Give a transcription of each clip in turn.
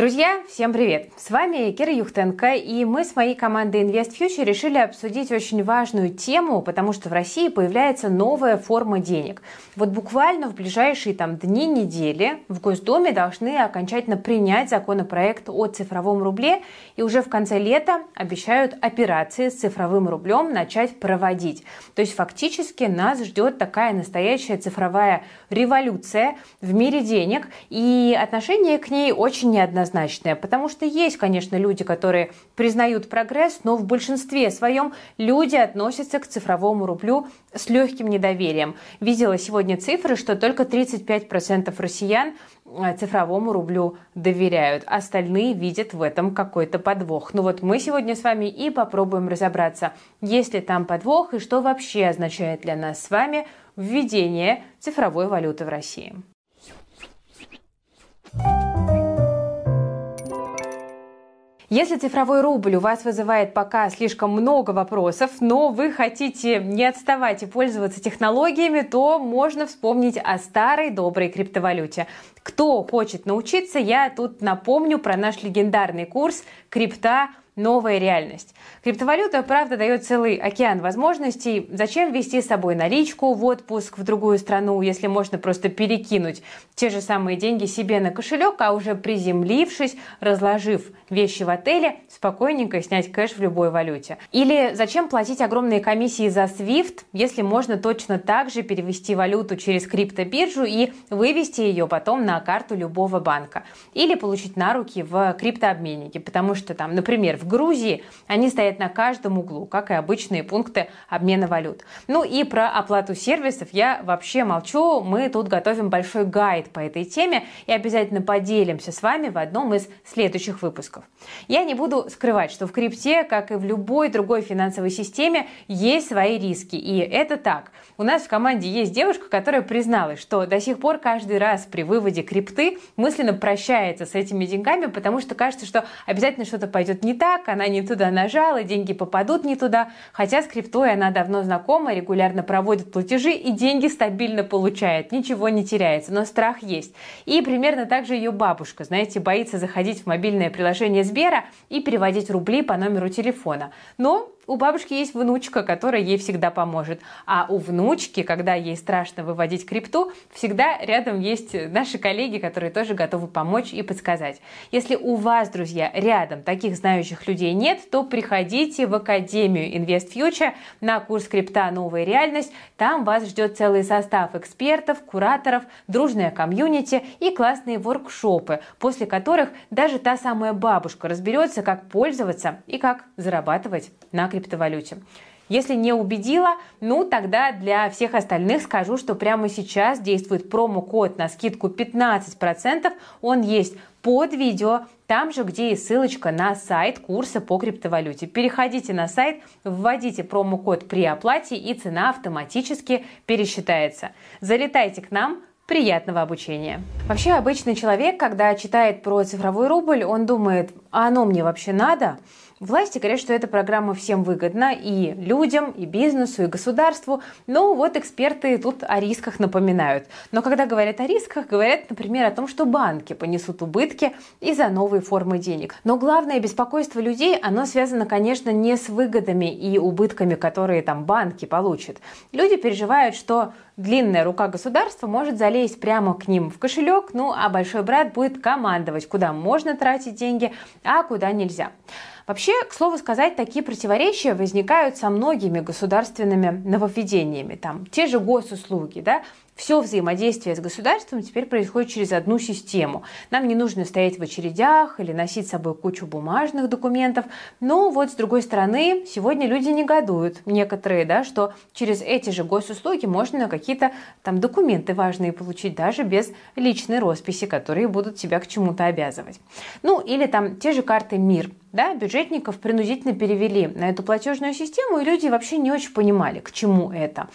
Друзья, всем привет! С вами Кира Юхтенко, и мы с моей командой Invest Future решили обсудить очень важную тему, потому что в России появляется новая форма денег. Вот буквально в ближайшие там дни, недели в Госдуме должны окончательно принять законопроект о цифровом рубле, и уже в конце лета обещают операции с цифровым рублем начать проводить. То есть фактически нас ждет такая настоящая цифровая революция в мире денег, и отношение к ней очень неоднозначное однозначное, потому что есть, конечно, люди, которые признают прогресс, но в большинстве своем люди относятся к цифровому рублю с легким недоверием. Видела сегодня цифры, что только 35% россиян э, цифровому рублю доверяют. Остальные видят в этом какой-то подвох. Ну вот мы сегодня с вами и попробуем разобраться, есть ли там подвох и что вообще означает для нас с вами введение цифровой валюты в России. Если цифровой рубль у вас вызывает пока слишком много вопросов, но вы хотите не отставать и пользоваться технологиями, то можно вспомнить о старой доброй криптовалюте. Кто хочет научиться, я тут напомню про наш легендарный курс «Крипта новая реальность. Криптовалюта, правда, дает целый океан возможностей. Зачем вести с собой наличку в отпуск в другую страну, если можно просто перекинуть те же самые деньги себе на кошелек, а уже приземлившись, разложив вещи в отеле, спокойненько снять кэш в любой валюте. Или зачем платить огромные комиссии за SWIFT, если можно точно так же перевести валюту через криптобиржу и вывести ее потом на карту любого банка. Или получить на руки в криптообменнике, потому что там, например, в Грузии они стоят на каждом углу, как и обычные пункты обмена валют. Ну и про оплату сервисов я вообще молчу. Мы тут готовим большой гайд по этой теме и обязательно поделимся с вами в одном из следующих выпусков. Я не буду скрывать, что в крипте, как и в любой другой финансовой системе, есть свои риски. И это так. У нас в команде есть девушка, которая призналась, что до сих пор каждый раз при выводе крипты мысленно прощается с этими деньгами, потому что кажется, что обязательно что-то пойдет не так, она не туда нажала, деньги попадут не туда. Хотя с криптой она давно знакома, регулярно проводит платежи и деньги стабильно получает, ничего не теряется, но страх есть. И примерно так же ее бабушка, знаете, боится заходить в мобильное приложение Сбера и переводить рубли по номеру телефона. Но у бабушки есть внучка, которая ей всегда поможет. А у внучки, когда ей страшно выводить крипту, всегда рядом есть наши коллеги, которые тоже готовы помочь и подсказать. Если у вас, друзья, рядом таких знающих людей нет, то приходите в Академию Invest Future на курс крипта «Новая реальность». Там вас ждет целый состав экспертов, кураторов, дружная комьюнити и классные воркшопы, после которых даже та самая бабушка разберется, как пользоваться и как зарабатывать на крипто криптовалюте. Если не убедила, ну тогда для всех остальных скажу, что прямо сейчас действует промокод на скидку 15%. Он есть под видео, там же, где и ссылочка на сайт курса по криптовалюте. Переходите на сайт, вводите промокод при оплате и цена автоматически пересчитается. Залетайте к нам, приятного обучения. Вообще обычный человек, когда читает про цифровой рубль, он думает, а оно мне вообще надо? Власти говорят, что эта программа всем выгодна и людям, и бизнесу, и государству. Но вот эксперты тут о рисках напоминают. Но когда говорят о рисках, говорят, например, о том, что банки понесут убытки из-за новой формы денег. Но главное беспокойство людей, оно связано, конечно, не с выгодами и убытками, которые там банки получат. Люди переживают, что длинная рука государства может залезть прямо к ним в кошелек, ну а большой брат будет командовать, куда можно тратить деньги, а куда нельзя. Вообще, к слову сказать, такие противоречия возникают со многими государственными нововведениями. Там те же госуслуги, да, все взаимодействие с государством теперь происходит через одну систему. Нам не нужно стоять в очередях или носить с собой кучу бумажных документов. Но вот с другой стороны, сегодня люди негодуют, некоторые, да, что через эти же госуслуги можно какие-то там документы важные получить даже без личной росписи, которые будут тебя к чему-то обязывать. Ну или там те же карты МИР. Да, бюджетников принудительно перевели на эту платежную систему, и люди вообще не очень понимали, к чему это.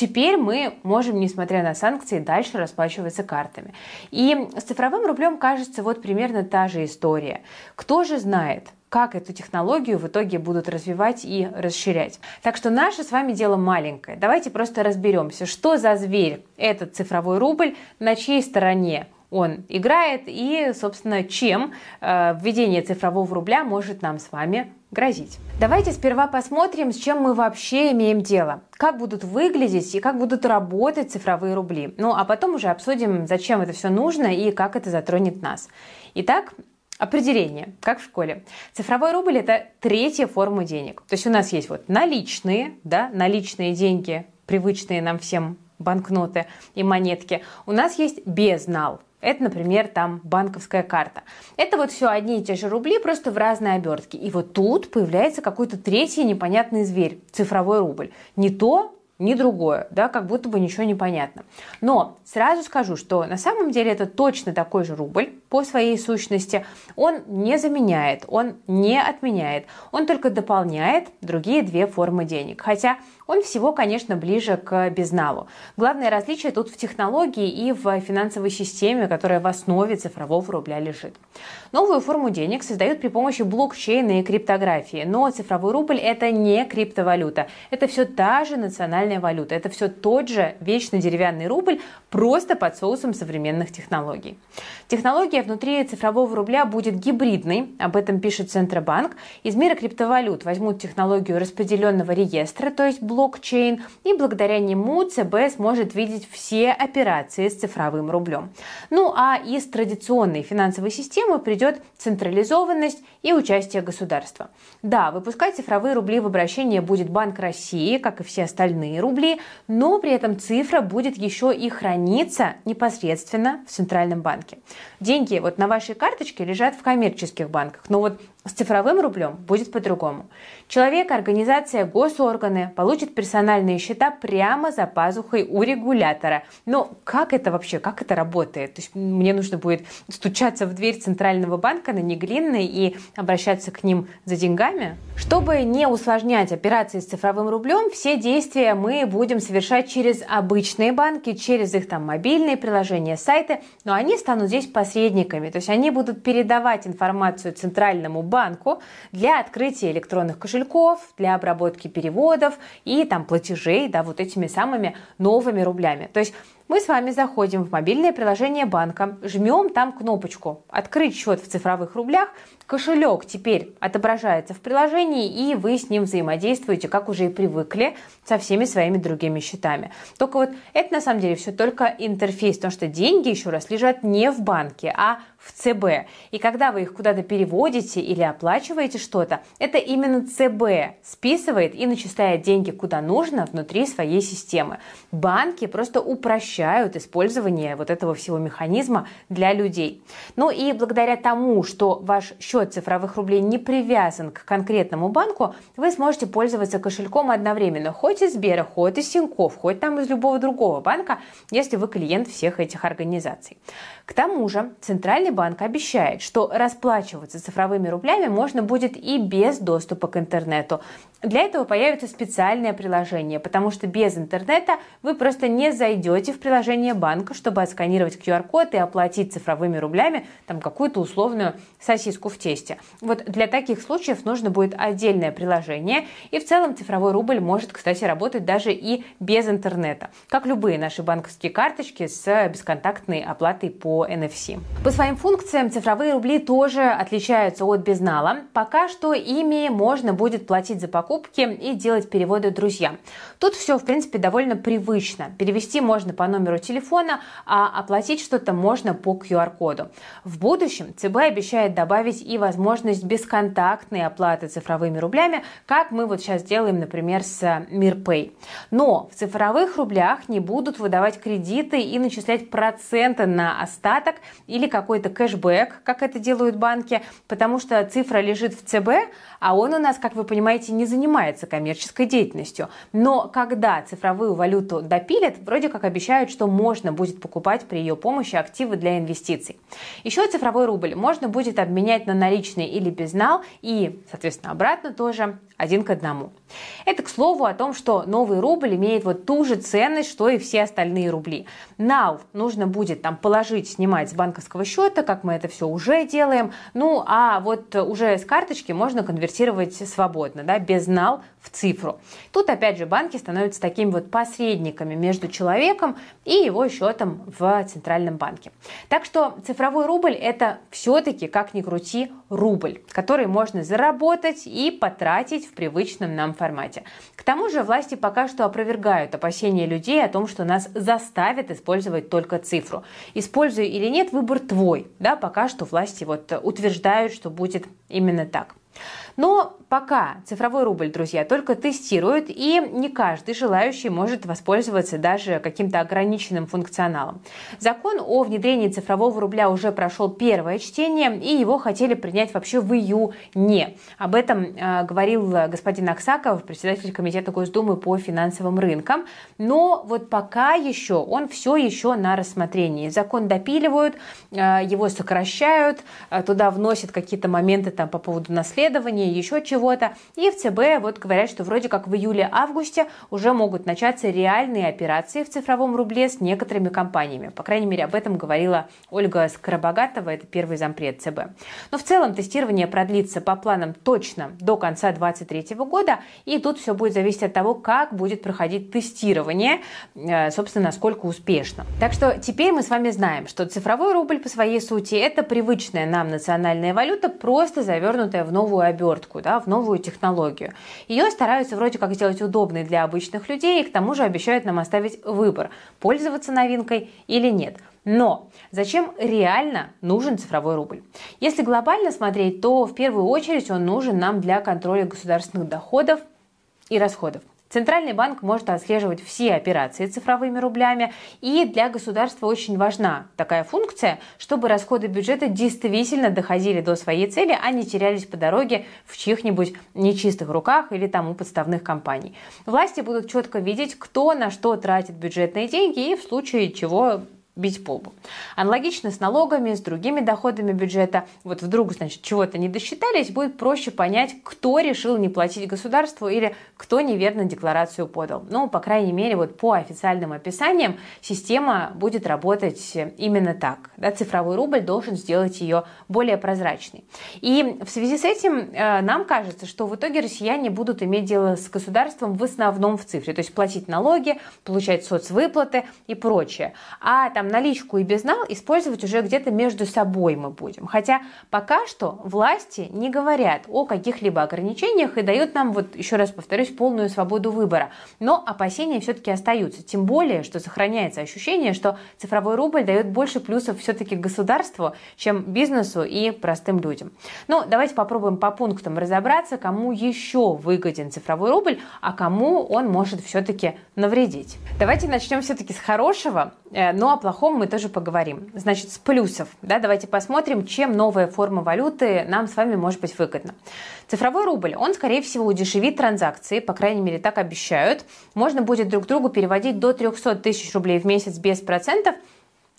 Теперь мы можем, несмотря на санкции, дальше расплачиваться картами. И с цифровым рублем кажется вот примерно та же история. Кто же знает, как эту технологию в итоге будут развивать и расширять. Так что наше с вами дело маленькое. Давайте просто разберемся, что за зверь этот цифровой рубль, на чьей стороне он играет и, собственно, чем э, введение цифрового рубля может нам с вами грозить. Давайте сперва посмотрим, с чем мы вообще имеем дело, как будут выглядеть и как будут работать цифровые рубли. Ну, а потом уже обсудим, зачем это все нужно и как это затронет нас. Итак, Определение, как в школе. Цифровой рубль – это третья форма денег. То есть у нас есть вот наличные, да, наличные деньги, привычные нам всем банкноты и монетки. У нас есть безнал, это, например, там банковская карта. Это вот все одни и те же рубли, просто в разной обертке. И вот тут появляется какой-то третий непонятный зверь, цифровой рубль. Не то, ни другое, да, как будто бы ничего не понятно. Но сразу скажу, что на самом деле это точно такой же рубль по своей сущности. Он не заменяет, он не отменяет, он только дополняет другие две формы денег. Хотя он всего, конечно, ближе к безналу. Главное различие тут в технологии и в финансовой системе, которая в основе цифрового рубля лежит. Новую форму денег создают при помощи блокчейна и криптографии, но цифровой рубль это не криптовалюта, это все та же национальная валюта, это все тот же вечно деревянный рубль, просто под соусом современных технологий. Технология внутри цифрового рубля будет гибридной, об этом пишет Центробанк. Из мира криптовалют возьмут технологию распределенного реестра, то есть блок блокчейн, и благодаря нему ЦБ сможет видеть все операции с цифровым рублем. Ну а из традиционной финансовой системы придет централизованность и участие государства. Да, выпускать цифровые рубли в обращение будет Банк России, как и все остальные рубли, но при этом цифра будет еще и храниться непосредственно в Центральном банке. Деньги вот на вашей карточке лежат в коммерческих банках, но вот с цифровым рублем будет по-другому. Человек, организация, госорганы получат персональные счета прямо за пазухой у регулятора. Но как это вообще, как это работает? То есть мне нужно будет стучаться в дверь Центрального банка на Неглинной и обращаться к ним за деньгами? Чтобы не усложнять операции с цифровым рублем, все действия мы будем совершать через обычные банки, через их там мобильные приложения, сайты, но они станут здесь посредниками, то есть они будут передавать информацию Центральному банку для открытия электронных кошельков, для обработки переводов и там платежей, да, вот этими самыми новыми рублями. То есть мы с вами заходим в мобильное приложение банка, жмем там кнопочку «Открыть счет в цифровых рублях», кошелек теперь отображается в приложении, и вы с ним взаимодействуете, как уже и привыкли, со всеми своими другими счетами. Только вот это на самом деле все только интерфейс, потому что деньги, еще раз, лежат не в банке, а в ЦБ. И когда вы их куда-то переводите или оплачиваете что-то, это именно ЦБ списывает и начисляет деньги куда нужно внутри своей системы. Банки просто упрощают использование вот этого всего механизма для людей. Ну и благодаря тому, что ваш счет цифровых рублей не привязан к конкретному банку, вы сможете пользоваться кошельком одновременно, хоть из Сбера, хоть из Тинькофф, хоть там из любого другого банка, если вы клиент всех этих организаций. К тому же Центральный банк обещает, что расплачиваться цифровыми рублями можно будет и без доступа к интернету. Для этого появится специальное приложение, потому что без интернета вы просто не зайдете в приложение банка, чтобы отсканировать QR-код и оплатить цифровыми рублями там какую-то условную сосиску в тесте. Вот для таких случаев нужно будет отдельное приложение, и в целом цифровой рубль может, кстати, работать даже и без интернета, как любые наши банковские карточки с бесконтактной оплатой по NFC. По своим функциям цифровые рубли тоже отличаются от безнала. Пока что ими можно будет платить за покупки и делать переводы друзьям. Тут все, в принципе, довольно привычно. Перевести можно по номеру телефона, а оплатить что-то можно по QR-коду. В будущем ЦБ обещает добавить и возможность бесконтактной оплаты цифровыми рублями, как мы вот сейчас делаем, например, с Мирпэй. Но в цифровых рублях не будут выдавать кредиты и начислять проценты на остаток или какой-то кэшбэк, как это делают банки, потому что цифра лежит в ЦБ, а он у нас, как вы понимаете, не занимается коммерческой деятельностью. Но когда цифровую валюту допилят, вроде как обещают, что можно будет покупать при ее помощи активы для инвестиций. Еще цифровой рубль можно будет обменять на наличный или безнал и, соответственно, обратно тоже один к одному. Это, к слову, о том, что новый рубль имеет вот ту же ценность, что и все остальные рубли. Нал нужно будет там положить, снимать с банковского счета, как мы это все уже делаем. Ну, а вот уже с карточки можно конвертировать свободно, да, без нал в цифру. Тут, опять же, банки становятся такими вот посредниками между человеком и его счетом в Центральном банке. Так что цифровой рубль это все-таки, как ни крути, рубль, который можно заработать и потратить в привычном нам формате. К тому же власти пока что опровергают опасения людей о том, что нас заставят использовать только цифру. Используй или нет, выбор твой. Да, пока что власти вот утверждают, что будет именно так. Но пока цифровой рубль, друзья, только тестируют, и не каждый желающий может воспользоваться даже каким-то ограниченным функционалом. Закон о внедрении цифрового рубля уже прошел первое чтение, и его хотели принять вообще в июне. Об этом э, говорил господин Аксаков, председатель Комитета Госдумы по финансовым рынкам. Но вот пока еще он все еще на рассмотрении. Закон допиливают, э, его сокращают, э, туда вносят какие-то моменты там по поводу наследования, еще чего-то. И в ЦБ вот говорят, что вроде как в июле-августе уже могут начаться реальные операции в цифровом рубле с некоторыми компаниями. По крайней мере, об этом говорила Ольга Скоробогатова, это первый зампред ЦБ. Но в целом тестирование продлится по планам точно до конца 2023 года, и тут все будет зависеть от того, как будет проходить тестирование, э, собственно, насколько успешно. Так что теперь мы с вами знаем, что цифровой рубль по своей сути это привычная нам национальная валюта, просто завернутая в новую обертку обертку, да, в новую технологию. Ее стараются вроде как сделать удобной для обычных людей и к тому же обещают нам оставить выбор, пользоваться новинкой или нет. Но зачем реально нужен цифровой рубль? Если глобально смотреть, то в первую очередь он нужен нам для контроля государственных доходов и расходов. Центральный банк может отслеживать все операции цифровыми рублями, и для государства очень важна такая функция, чтобы расходы бюджета действительно доходили до своей цели, а не терялись по дороге в чьих-нибудь нечистых руках или там у подставных компаний. Власти будут четко видеть, кто на что тратит бюджетные деньги и в случае чего бить по лбу. Аналогично с налогами, с другими доходами бюджета. Вот вдруг, значит, чего-то не досчитались, будет проще понять, кто решил не платить государству или кто неверно декларацию подал. Ну, по крайней мере, вот по официальным описаниям система будет работать именно так. Да, цифровой рубль должен сделать ее более прозрачной. И в связи с этим э, нам кажется, что в итоге россияне будут иметь дело с государством в основном в цифре, то есть платить налоги, получать соцвыплаты и прочее. А там наличку и безнал использовать уже где-то между собой мы будем. Хотя пока что власти не говорят о каких-либо ограничениях и дают нам, вот еще раз повторюсь, полную свободу выбора. Но опасения все-таки остаются. Тем более, что сохраняется ощущение, что цифровой рубль дает больше плюсов все-таки государству, чем бизнесу и простым людям. Ну, давайте попробуем по пунктам разобраться, кому еще выгоден цифровой рубль, а кому он может все-таки навредить. Давайте начнем все-таки с хорошего, но о плохом мы тоже поговорим. Значит, с плюсов. Да, давайте посмотрим, чем новая форма валюты нам с вами может быть выгодна. Цифровой рубль, он, скорее всего, удешевит транзакции, по крайней мере, так обещают. Можно будет друг другу переводить до 300 тысяч рублей в месяц без процентов –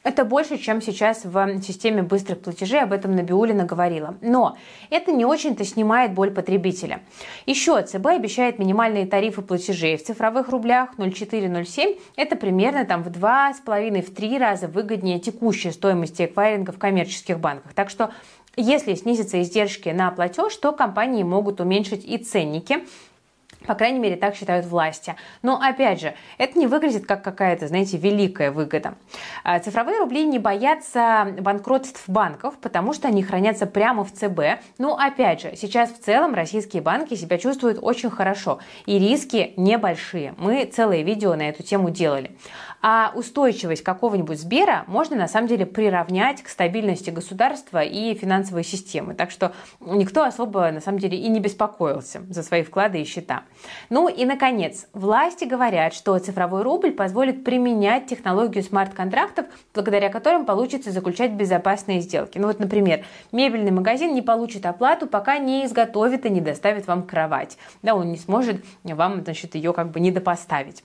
это больше, чем сейчас в системе быстрых платежей, об этом Набиулина говорила. Но это не очень-то снимает боль потребителя. Еще ЦБ обещает минимальные тарифы платежей в цифровых рублях 0,4-0,7. Это примерно там в 2,5-3 раза выгоднее текущей стоимости эквайринга в коммерческих банках. Так что если снизятся издержки на платеж, то компании могут уменьшить и ценники, по крайней мере, так считают власти. Но, опять же, это не выглядит как какая-то, знаете, великая выгода. А, цифровые рубли не боятся банкротств банков, потому что они хранятся прямо в ЦБ. Но, опять же, сейчас в целом российские банки себя чувствуют очень хорошо. И риски небольшие. Мы целое видео на эту тему делали. А устойчивость какого-нибудь Сбера можно на самом деле приравнять к стабильности государства и финансовой системы. Так что никто особо на самом деле и не беспокоился за свои вклады и счета. Ну и, наконец, власти говорят, что цифровой рубль позволит применять технологию смарт-контрактов, благодаря которым получится заключать безопасные сделки. Ну вот, например, мебельный магазин не получит оплату, пока не изготовит и не доставит вам кровать. Да, он не сможет вам, значит, ее как бы недопоставить.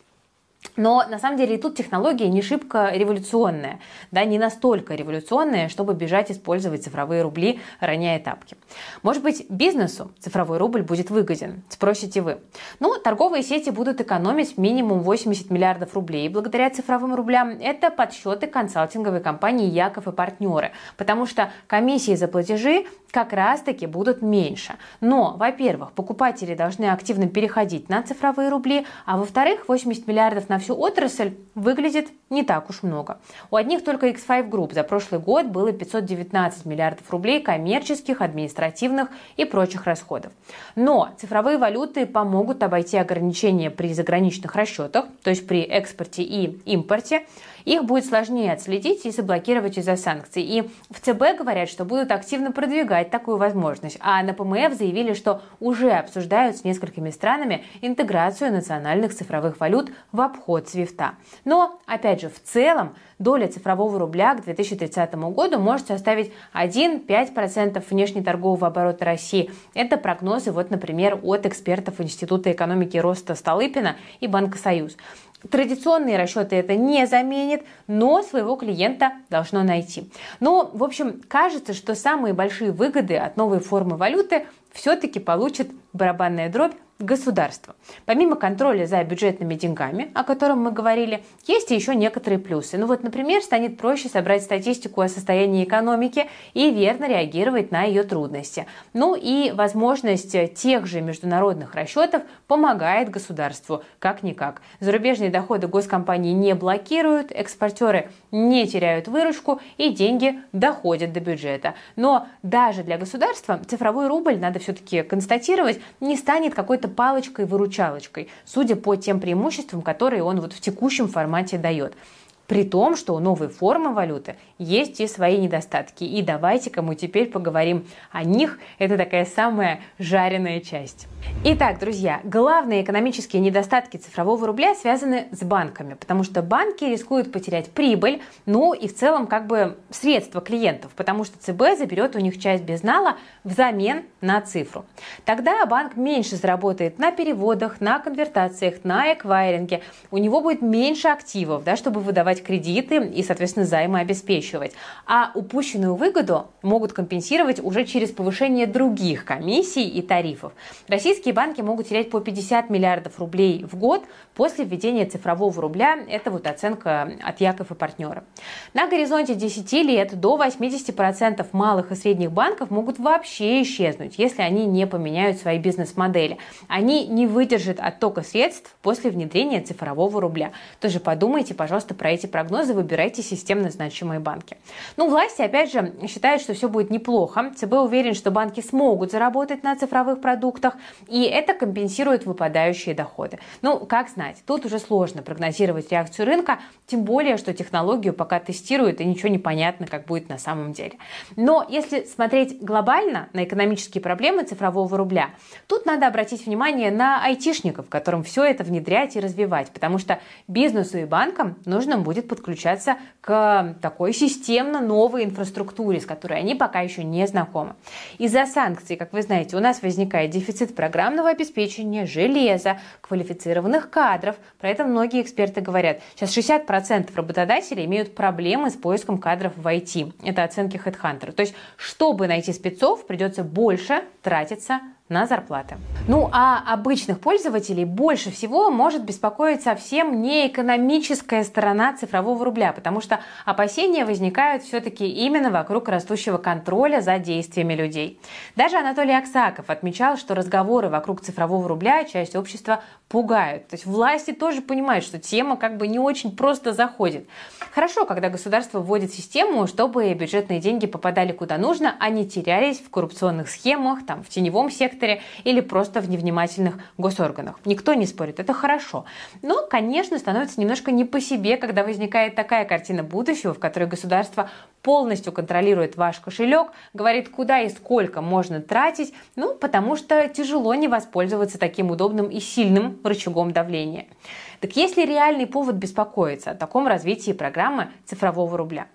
Но на самом деле и тут технология не шибко революционная, да, не настолько революционная, чтобы бежать использовать цифровые рубли, роняя тапки. Может быть, бизнесу цифровой рубль будет выгоден, спросите вы. Ну, торговые сети будут экономить минимум 80 миллиардов рублей благодаря цифровым рублям. Это подсчеты консалтинговой компании Яков и партнеры, потому что комиссии за платежи как раз-таки будут меньше. Но, во-первых, покупатели должны активно переходить на цифровые рубли, а во-вторых, 80 миллиардов на всю отрасль выглядит не так уж много. У одних только X5 Group за прошлый год было 519 миллиардов рублей коммерческих, административных и прочих расходов. Но цифровые валюты помогут обойти ограничения при заграничных расчетах, то есть при экспорте и импорте, их будет сложнее отследить и заблокировать из-за санкций. И в ЦБ говорят, что будут активно продвигать такую возможность. А на ПМФ заявили, что уже обсуждают с несколькими странами интеграцию национальных цифровых валют в обход свифта. Но, опять же, в целом доля цифрового рубля к 2030 году может составить 1-5% внешнеторгового оборота России. Это прогнозы, вот, например, от экспертов Института экономики роста Столыпина и Банка Союз. Традиционные расчеты это не заменит, но своего клиента должно найти. Но, в общем, кажется, что самые большие выгоды от новой формы валюты все-таки получит барабанная дробь государства. Помимо контроля за бюджетными деньгами, о котором мы говорили, есть еще некоторые плюсы. Ну вот, например, станет проще собрать статистику о состоянии экономики и верно реагировать на ее трудности. Ну и возможность тех же международных расчетов помогает государству как-никак. Зарубежные доходы госкомпании не блокируют, экспортеры не теряют выручку и деньги доходят до бюджета. Но даже для государства цифровой рубль, надо все-таки констатировать, не станет какой-то какой-то палочкой-выручалочкой, судя по тем преимуществам, которые он вот в текущем формате дает. При том, что у новой формы валюты есть и свои недостатки. И давайте-ка мы теперь поговорим о них. Это такая самая жареная часть. Итак, друзья, главные экономические недостатки цифрового рубля связаны с банками, потому что банки рискуют потерять прибыль, ну и в целом как бы средства клиентов, потому что ЦБ заберет у них часть безнала взамен на цифру. Тогда банк меньше заработает на переводах, на конвертациях, на эквайринге, у него будет меньше активов, да, чтобы выдавать кредиты и, соответственно, займы обеспечивать. А упущенную выгоду могут компенсировать уже через повышение других комиссий и тарифов. Российские банки могут терять по 50 миллиардов рублей в год после введения цифрового рубля. Это вот оценка от Яков и партнера. На горизонте 10 лет до 80% малых и средних банков могут вообще исчезнуть, если они не поменяют свои бизнес-модели. Они не выдержат оттока средств после внедрения цифрового рубля. Тоже подумайте, пожалуйста, про эти прогнозы, выбирайте системно значимые банки. Ну, власти, опять же, считают, что все будет неплохо. ЦБ уверен, что банки смогут заработать на цифровых продуктах, и это компенсирует выпадающие доходы. Ну, как знать, тут уже сложно прогнозировать реакцию рынка, тем более, что технологию пока тестируют и ничего не понятно, как будет на самом деле. Но если смотреть глобально на экономические проблемы цифрового рубля, тут надо обратить внимание на айтишников, которым все это внедрять и развивать, потому что бизнесу и банкам нужно будет подключаться к такой системно новой инфраструктуре, с которой они пока еще не знакомы. Из-за санкций, как вы знаете, у нас возникает дефицит программ программного обеспечения, железа, квалифицированных кадров. Про это многие эксперты говорят. Сейчас 60% работодателей имеют проблемы с поиском кадров в IT. Это оценки HeadHunter. То есть, чтобы найти спецов, придется больше тратиться на зарплаты. Ну а обычных пользователей больше всего может беспокоить совсем не экономическая сторона цифрового рубля, потому что опасения возникают все-таки именно вокруг растущего контроля за действиями людей. Даже Анатолий Аксаков отмечал, что разговоры вокруг цифрового рубля часть общества пугают. То есть власти тоже понимают, что тема как бы не очень просто заходит. Хорошо, когда государство вводит систему, чтобы бюджетные деньги попадали куда нужно, а не терялись в коррупционных схемах, там, в теневом секторе или просто в невнимательных госорганах. Никто не спорит, это хорошо. Но, конечно, становится немножко не по себе, когда возникает такая картина будущего, в которой государство полностью контролирует ваш кошелек, говорит, куда и сколько можно тратить, ну, потому что тяжело не воспользоваться таким удобным и сильным рычагом давления. Так есть ли реальный повод беспокоиться о таком развитии программы цифрового рубля?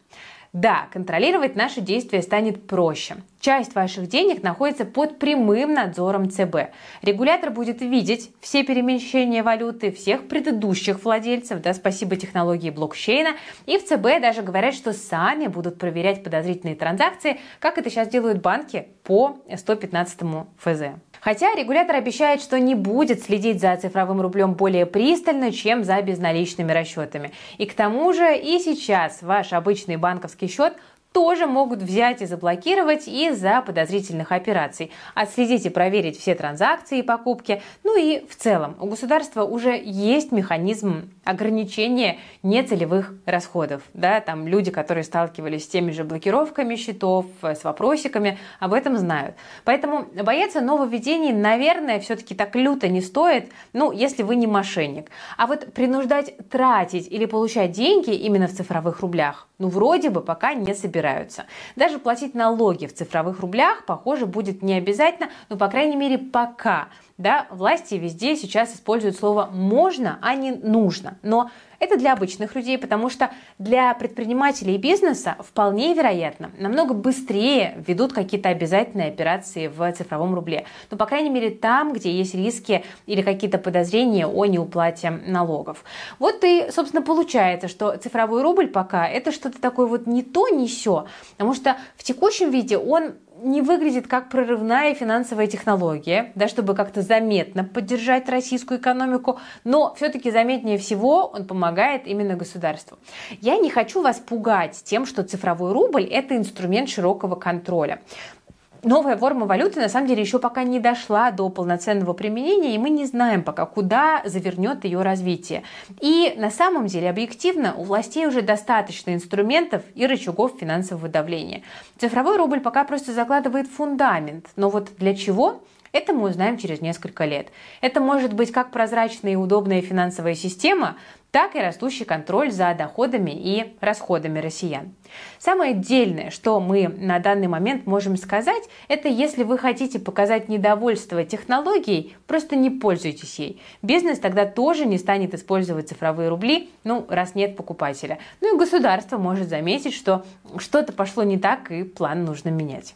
Да, контролировать наши действия станет проще. Часть ваших денег находится под прямым надзором ЦБ. Регулятор будет видеть все перемещения валюты всех предыдущих владельцев, да, спасибо технологии блокчейна. И в ЦБ даже говорят, что сами будут проверять подозрительные транзакции, как это сейчас делают банки по 115 ФЗ. Хотя регулятор обещает, что не будет следить за цифровым рублем более пристально, чем за безналичными расчетами. И к тому же и сейчас ваш обычный банковский счет тоже могут взять и заблокировать из-за подозрительных операций. Отследить и проверить все транзакции и покупки. Ну и в целом у государства уже есть механизм ограничения нецелевых расходов. Да, там люди, которые сталкивались с теми же блокировками счетов, с вопросиками, об этом знают. Поэтому бояться нововведений, наверное, все-таки так люто не стоит, ну, если вы не мошенник. А вот принуждать тратить или получать деньги именно в цифровых рублях, ну, вроде бы пока не собираются. Даже платить налоги в цифровых рублях, похоже, будет не обязательно, но, по крайней мере, пока. Да, власти везде сейчас используют слово «можно», а не «нужно». Но это для обычных людей, потому что для предпринимателей и бизнеса вполне вероятно намного быстрее ведут какие-то обязательные операции в цифровом рубле. Ну, по крайней мере, там, где есть риски или какие-то подозрения о неуплате налогов. Вот и, собственно, получается, что цифровой рубль пока это что-то такое вот не то, не все, потому что в текущем виде он не выглядит как прорывная финансовая технология, да, чтобы как-то заметно поддержать российскую экономику, но все-таки заметнее всего он помогает именно государству. Я не хочу вас пугать тем, что цифровой рубль – это инструмент широкого контроля новая форма валюты на самом деле еще пока не дошла до полноценного применения, и мы не знаем пока, куда завернет ее развитие. И на самом деле, объективно, у властей уже достаточно инструментов и рычагов финансового давления. Цифровой рубль пока просто закладывает фундамент, но вот для чего? Это мы узнаем через несколько лет. Это может быть как прозрачная и удобная финансовая система, так и растущий контроль за доходами и расходами россиян. Самое отдельное, что мы на данный момент можем сказать, это если вы хотите показать недовольство технологией, просто не пользуйтесь ей. Бизнес тогда тоже не станет использовать цифровые рубли, ну, раз нет покупателя. Ну и государство может заметить, что что-то пошло не так и план нужно менять.